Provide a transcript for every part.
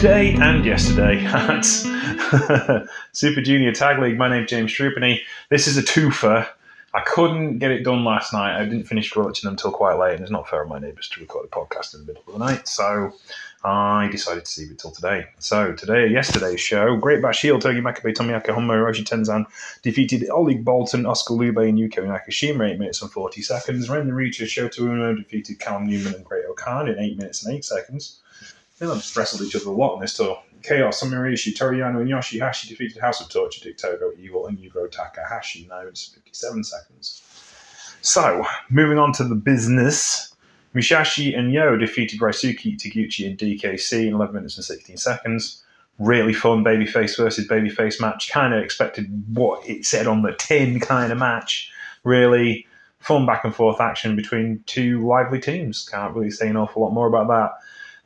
today and yesterday at Super Junior Tag League. My name's James Trupany. This is a twofer. I couldn't get it done last night. I didn't finish watching them until quite late, and it's not fair on my neighbours to record a podcast in the middle of the night. So I decided to save it till today. So today, yesterday's show, Great Bash Heel, Togi Makabe, Tomoaki Honma, Hiroshi Tenzan defeated Oleg Boltin, Oscar Lube, and Yuto Nakashima 8 minutes and 40 seconds. Ren Narita, Shota Uno defeated Callum Newman and Great O'Khan in 8 minutes and 8 seconds. Just wrestled each other a lot on this tour. Chaos, Samirishi, Toru Yano, and Yoshihashi defeated House of Torture, Dick Togo, Evil, and Yujiro Takahashi in 9 57 seconds. So, moving on to the business. Musashi and Yo defeated Ryusuke, Taguchi, and DKC in 11 minutes and 16 seconds. Really fun babyface versus babyface match. Kind of expected what it said on the tin kind of match. Really fun back and forth action between two lively teams. Can't really say an awful lot more about that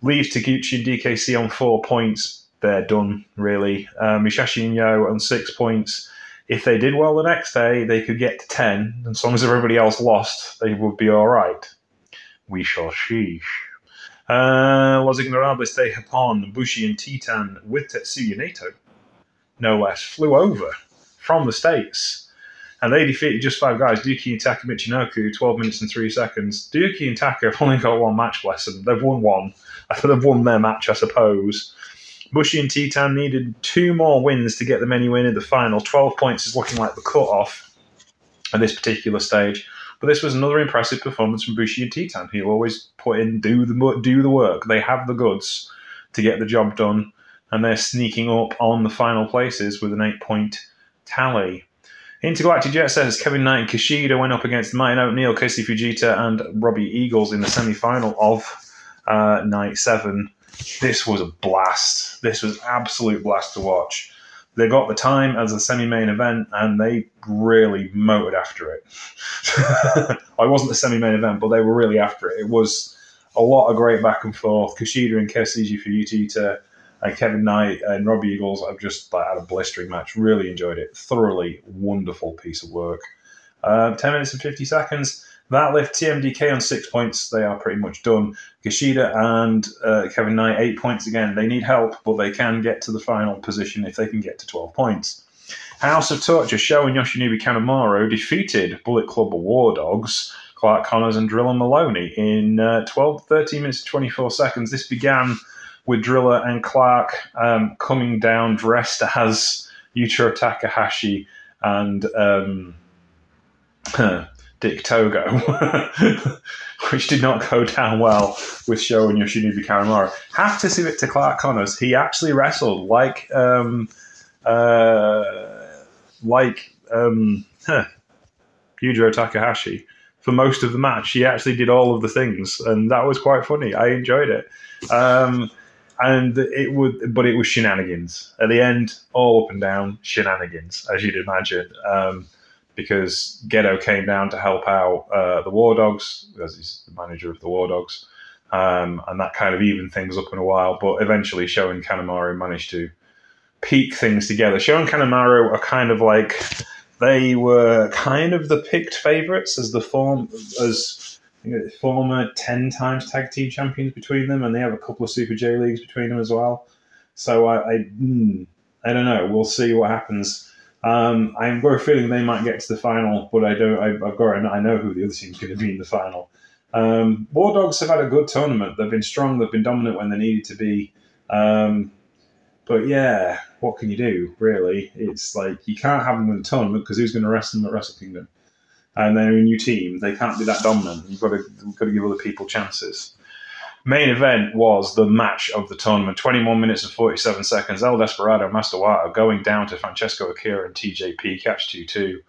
leaves Taguchi and DKC on four points. They're done, really. Uh, Musashi and Yo on six points. If they did well the next day, they could get to 10. And As long as everybody else lost, they would be all right. We shall see. Uh, Los Ingobernables de Japón, Bushi and Titan with Tetsuya Naito, no less, flew over from the States. And they defeated just five guys, Douki and Taka Michinoku, 12 minutes and 3 seconds. Douki and Taka have only got one match lesson. They've won one. I thought they've won their match, I suppose. Bushi and Titan needed two more wins to get them anywhere in the final. 12 points is looking like the cut-off at this particular stage. But this was another impressive performance from Bushi and Titan, who always put in, do the, do the work. They have the goods to get the job done, and they're sneaking up on the final places with an eight-point tally. Intergalactic Jet says Kevin Knight and Kushida went up against Martin O'Neill, Kosei Fujita, and Robbie Eagles in the semi-final of uh, night seven. This was a blast. This was absolute blast to watch. They got the time as a semi-main event, and they really motored after it. I wasn't the semi-main event, but they were really after it. It was a lot of great back and forth. Kushida and Kosei Fujita and Kevin Knight and Robbie Eagles I've just like, had a blistering match. Really enjoyed it. Thoroughly wonderful piece of work. Uh, 10 minutes and 50 seconds. That left TMDK on six points. They are pretty much done. Kushida and uh, Kevin Knight, eight points again. They need help, but they can get to the final position if they can get to 12 points. House of Torture, Sho and Yoshinobu Kanemaru defeated Bullet Club War Dogs, Clark Connors and Drilla Moloney in uh, 12, 13 minutes, 24 seconds. This began with Driller and Clark um, coming down dressed as Yujiro Takahashi and um, Dick Togo, which did not go down well with Sho and Yoshinobu Kanemaru. Have to see it to Clark Connors. He actually wrestled like um, uh, like um, huh, Yujiro Takahashi for most of the match. He actually did all of the things, and that was quite funny. I enjoyed it. Um, and it would, but it was shenanigans at the end, all up and down shenanigans, as you'd imagine. Um, because Gedo came down to help out uh, the War Dogs, as he's the manager of the War Dogs, um, and that kind of evened things up in a while. But eventually, Sho and Kanemaru managed to peak things together. Sho and Kanemaru are kind of like they were kind of the picked favourites as the form as former ten times tag team champions between them, and they have a couple of Super J leagues between them as well. So I, I, mm, I don't know. We'll see what happens um, I've got a feeling they might get to the final, but I don't. I've, I've got. I know who the other team's going to be in the final. Um, War Dogs have had a good tournament. They've been strong. They've been dominant when they needed to be. Um, but yeah, what can you do? Really, it's like you can't have them in the tournament because who's going to wrestle them at Wrestle Kingdom? And they're a new team. They can't be that dominant. You've got to, you've got to give other people chances. Main event was the match of the tournament 21 minutes and 47 seconds. El Desperado Master Wato going down to Francesco Akira and TJP, catch 2 2.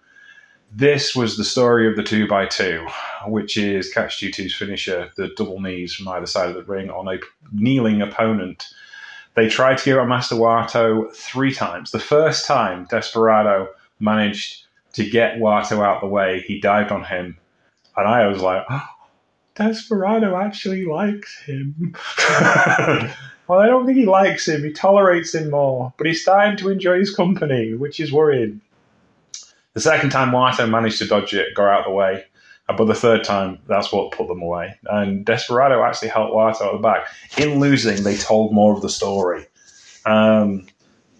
This was the story of the 2x2, which is catch 2 2's finisher, the double knees from either side of the ring on a kneeling opponent. They tried to give it Master Wato three times. The first time, Desperado managed to get Wato out the way, he dived on him. And I was like, oh, Desperado actually likes him. well, I don't think he likes him. He tolerates him more, but he's starting to enjoy his company, which is worrying. The second time Wato managed to dodge it, go out of the way. But the third time, that's what put them away. And Desperado actually helped Wato at the back. In losing, they told more of the story. Um,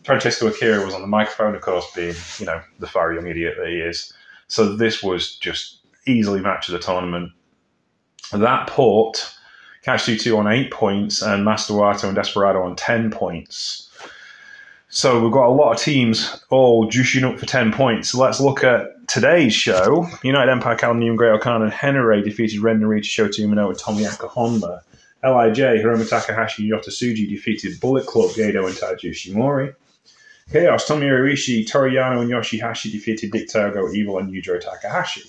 Francesco Akira was on the microphone, of course, being, you know, the far young idiot that he is. So this was just easily match of the tournament. That put Catch 2 2 on eight points and Master Wato and Desperado on 10 points. So we've got a lot of teams all juicing up for 10 points. So let's look at today's show. United Empire, Calum Great O'Khan, and Henare defeated Ren Narita, Shota Umino, and Tomoaki Honma. LIJ, Hiromu Takahashi, and Yota Tsuji defeated Bullet Club, Gedo, and Taiji Ishimori. Chaos, Tomohiro Ishii, Toru Yano, and Yoshihashi defeated Dick Togo, Evil, and Yujiro Takahashi.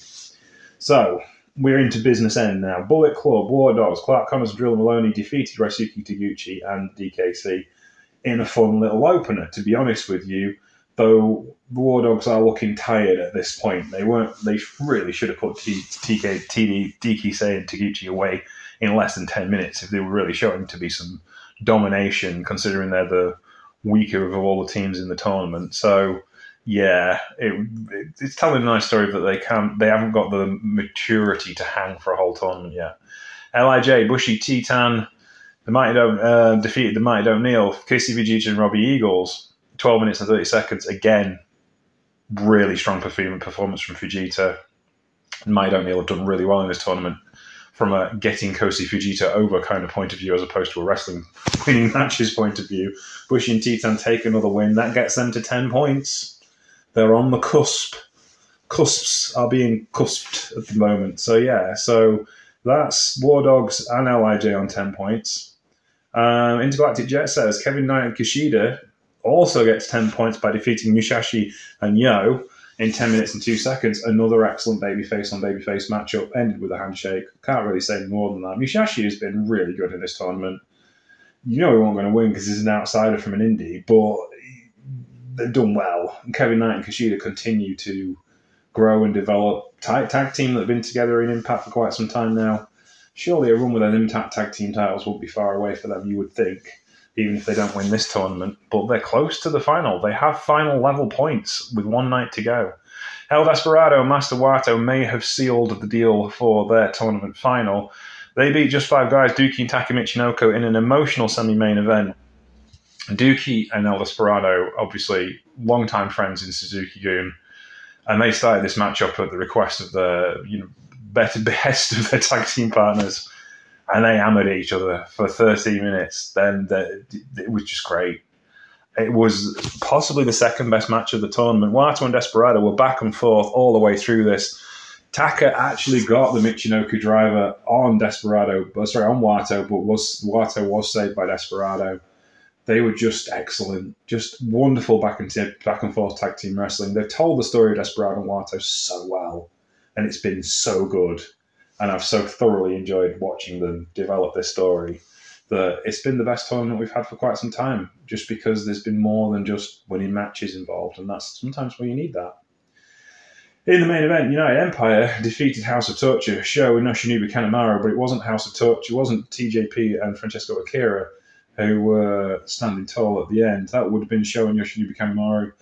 So, we're into business end now. Bullet Club, War Dogs, Clark Connors, Drilla Moloney defeated Ryusuke Taguchi and DKC in a fun little opener. To be honest with you, though the War Dogs are looking tired at this point. They weren't. They really should have put TK, TD, DKC and Taguchi away in less than ten minutes if they were really showing to be some domination, considering they're the weaker of all the teams in the tournament. So yeah, it, it, it's telling a nice story that they can't, they haven't got the maturity to hang for a whole tournament yet. Lij, Bushi, Titan, the Mighty uh, defeated the Mighty Don't Kneel, Kosei Fujita and Robbie Eagles, twelve minutes and thirty seconds. Again, really strong performance from Fujita. Mighty Kneel have done really well in this tournament from a getting Kosei Fujita over kind of point of view as opposed to a wrestling winning matches point of view. Bushi and Titan take another win. That gets them to 10 points. They're on the cusp. Cusps are being cusped at the moment. So, yeah, so that's War Dogs and LIJ on 10 points. Um, Intergalactic Jet says Kevin Knight and Kushida also gets 10 points by defeating Musashi and Yo in 10 minutes and 2 seconds. Another excellent babyface on babyface matchup ended with a handshake. Can't really say more than that. Musashi has been really good in this tournament. You know he won't going to win because he's an outsider from an indie, but they've done well. And Kevin Knight and Kushida continue to grow and develop. Tight tag team that have been together in Impact for quite some time now. Surely a run with an Impact tag team titles won't be far away for them, you would think even if they don't win this tournament. But they're close to the final. They have final level points with one night to go. El Desperado and Master Wato may have sealed the deal for their tournament final. They beat just five guys, Duki and Taka Michinoku, in an emotional semi main event. Douki and El Desperado, obviously, longtime friends in Suzuki-gun, and they started this matchup at the request of the you know better behest of their tag team partners and they hammered each other for 30 minutes. Then the, it was just great. It was possibly the second best match of the tournament. Wato and Desperado were back and forth all the way through this. Taka actually got the Michinoku driver on Desperado, sorry, on Wato, but was Wato was saved by Desperado. They were just excellent, just wonderful back and t- back and forth tag team wrestling. They've told the story of Desperado and Wato so well, and it's been so good and I've so thoroughly enjoyed watching them develop this story that it's been the best tournament we've had for quite some time. Just because there's been more than just winning matches involved, and that's sometimes where you need that. In the main event, United Empire defeated House of Torture, Sho and Yoshinobu Kanemaru, but it wasn't House of Torture, it wasn't TJP and Francesco Akira who were standing tall at the end. That would have been Sho and Yoshinobu Kanemaru.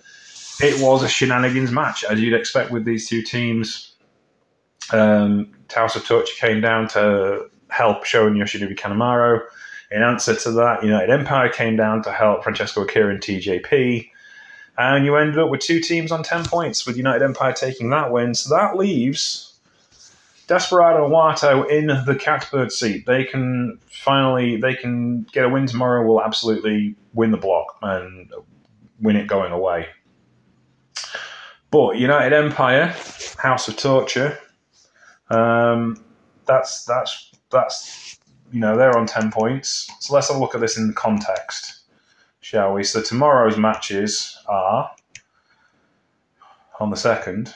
It was a shenanigans match, as you'd expect with these two teams. Um, House of Torture came down to help Sho and Yoshinobu Kanemaru. In answer to that, United Empire came down to help Francesco Akira and TJP. And you ended up with two teams on 10 points, with United Empire taking that win. So that leaves Desperado Wato in the catbird seat. They can finally they can get a win tomorrow. Will absolutely win the block and win it going away. But United Empire, House of Torture, um, that's that's that's you know they're on ten points. So let's have a look at this in the context, shall we? So tomorrow's matches are on the second.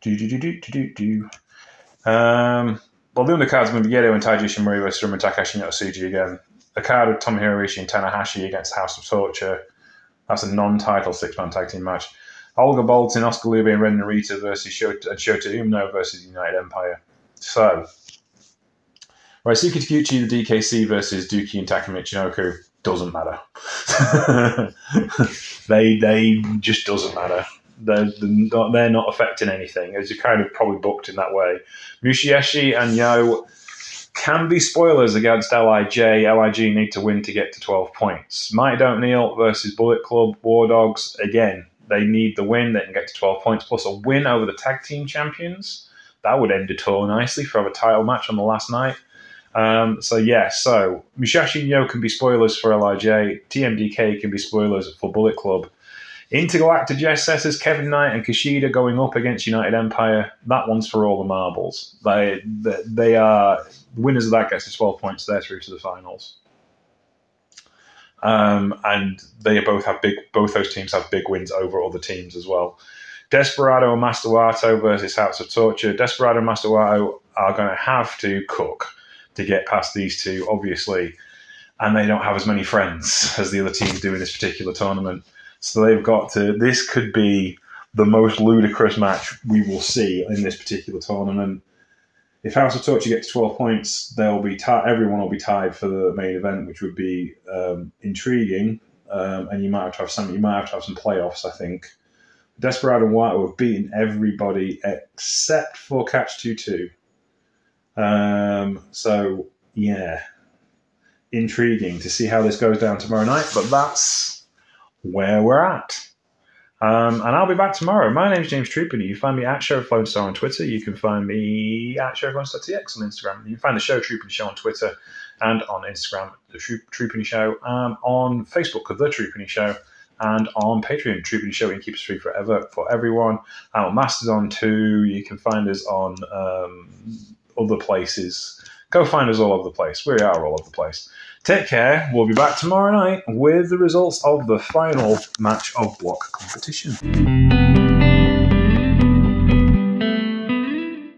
Do do do do do do do. Um, well, the undercard's Gedo and Taiji Ishimori versus Takashi and Otsuji again. The card of Tomohiro and Tanahashi against House of Torture. That's a non-title six-man tag team match. Oleg Boltin, Oscar Lube, and Ren Narita versus Shota, and Shota Umino versus United Empire. So, Ryusuke Taguchi, the DKC versus Douki and Takamichinoku doesn't matter. they they just doesn't matter. They're, they're not affecting anything, as you're kind of probably booked in that way. Musashi and Yo can be spoilers against LIJ. LIG need to win to get to 12 points. Mighty Don't Kneel versus Bullet Club, War Dogs, again, they need the win. They can get to 12 points plus a win over the tag team champions. That would end the tour nicely for a title match on the last night. Um, so yeah, so Musashi and Yo can be spoilers for Lij. TMDK can be spoilers for Bullet Club. Intergalactic Jet Setters, Kevin Knight and Kushida going up against United Empire. That one's for all the marbles. They they, they are winners of that gets to twelve points. They're through to the finals. Um, and they both have big. Both those teams have big wins over other teams as well. Desperado and Master Wato versus House of Torture. Desperado and Master Wato are going to have to cook to get past these two, obviously, and they don't have as many friends as the other teams do in this particular tournament. So they've got to. This could be the most ludicrous match we will see in this particular tournament. If House of Torture gets 12 points, they'll be t- everyone will be tied for the main event, which would be um, intriguing. Um, and you might have to have some. You might have to have some playoffs. I think. Desperado and White have beaten everybody except for Catch Two Two. Um, so yeah, intriguing to see how this goes down tomorrow night. But that's where we're at. Um, and I'll be back tomorrow. My name is James Trupany. You find me at Sheriff Lone Star on Twitter. You can find me at Sheriff Lone Star TX on Instagram. You can find the show Trupany Show on Twitter and on Instagram, the Troop, Trupany Show, um, on Facebook, The Trupany Show, and on Patreon, Trupany Show and Keep Us Free Forever for everyone. And on Mastodon too. You can find us on um, other places. Go find us all over the place. We are all over the place. Take care. We'll be back tomorrow night with the results of the final match of block competition.